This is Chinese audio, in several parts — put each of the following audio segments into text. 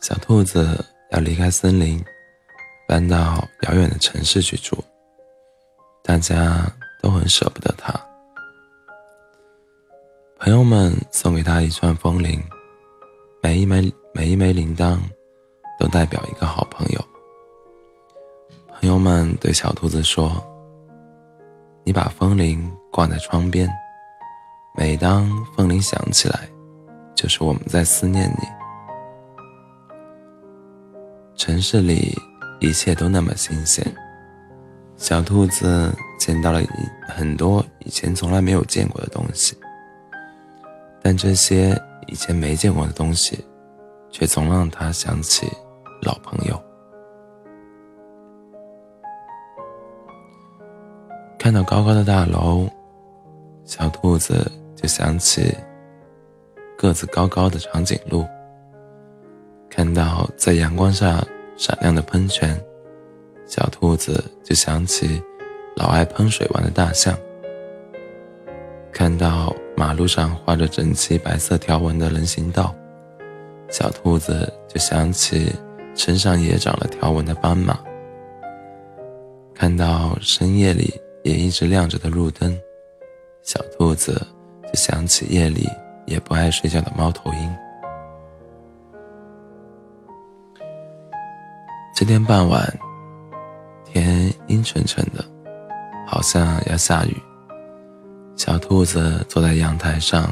小兔子要离开森林，搬到遥远的城市去住。大家都很舍不得它。朋友们送给他一串风铃，每一枚每一枚铃铛都代表一个好朋友。朋友们对小兔子说：“你把风铃挂在窗边，每当风铃响起来，就是我们在思念你。”城市里一切都那么新鲜，小兔子见到了很多以前从来没有见过的东西，但这些以前没见过的东西，却总让他想起老朋友。看到高高的大楼，小兔子就想起个子高高的长颈鹿。看到在阳光下闪亮的喷泉，小兔子就想起老爱喷水玩的大象。看到马路上画着整齐白色条纹的人行道，小兔子就想起身上也长了条纹的斑马。看到深夜里。也一直亮着的路灯，小兔子就想起夜里也不爱睡觉的猫头鹰。这天傍晚，天阴沉沉的，好像要下雨。小兔子坐在阳台上，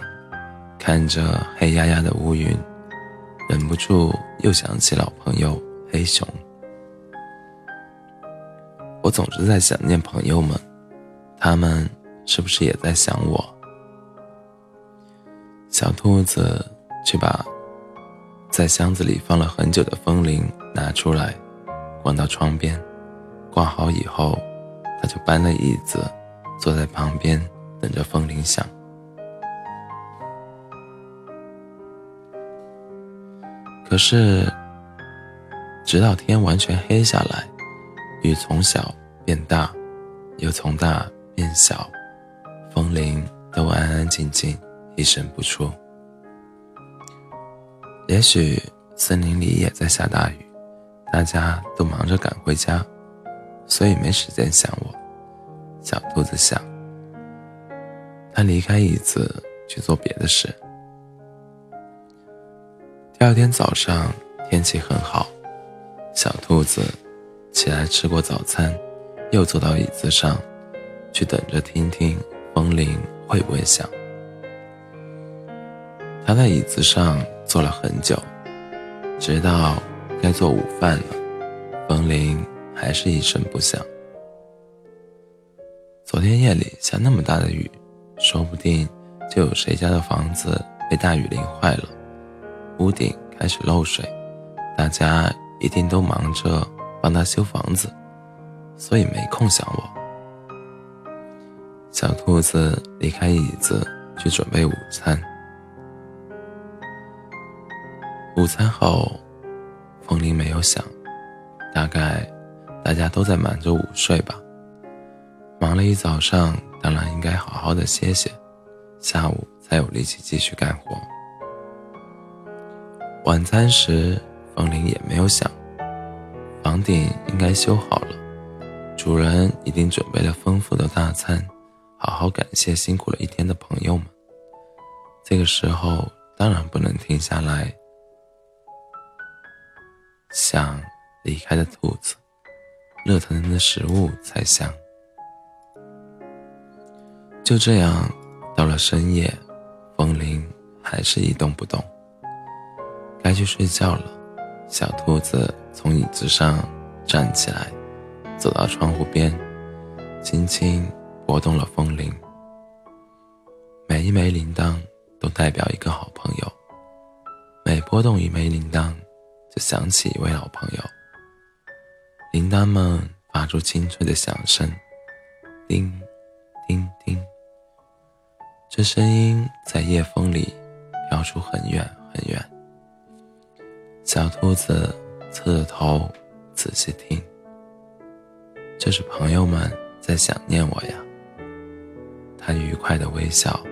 看着黑压压的乌云，忍不住又想起老朋友黑熊。我总是在想念朋友们。他们是不是也在想我？小兔子去把在箱子里放了很久的风铃拿出来，关到窗边，挂好以后，他就搬了椅子，坐在旁边等着风铃响。可是，直到天完全黑下来，雨从小变大，又从大。变小，风铃都安安静静，一声不出。也许森林里也在下大雨，大家都忙着赶回家，所以没时间想我。小兔子想，他离开椅子去做别的事。第二天早上天气很好，小兔子起来吃过早餐，又坐到椅子上。去等着听听风铃会不会响。他在椅子上坐了很久，直到该做午饭了，风铃还是一声不响。昨天夜里下那么大的雨，说不定就有谁家的房子被大雨淋坏了，屋顶开始漏水，大家一定都忙着帮他修房子，所以没空想我。小兔子离开椅子去准备午餐。午餐后，风铃没有响，大概大家都在忙着午睡吧。忙了一早上，当然应该好好的歇歇，下午才有力气继续干活。晚餐时，风铃也没有响，房顶应该修好了，主人一定准备了丰富的大餐。好好感谢辛苦了一天的朋友们。这个时候当然不能停下来想离开的兔子，热腾腾的食物才香。就这样，到了深夜，风铃还是一动不动。该去睡觉了，小兔子从椅子上站起来，走到窗户边，轻轻。拨动了风铃，每一枚铃铛都代表一个好朋友。每拨动一枚铃铛，就想起一位老朋友。铃铛们发出清脆的响声，叮，叮叮。这声音在夜风里飘出很远很远。小兔子侧着头仔细听，这是朋友们在想念我呀。他愉快的微笑。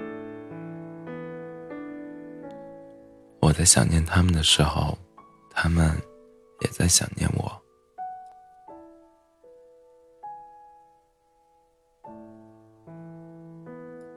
我在想念他们的时候，他们也在想念我。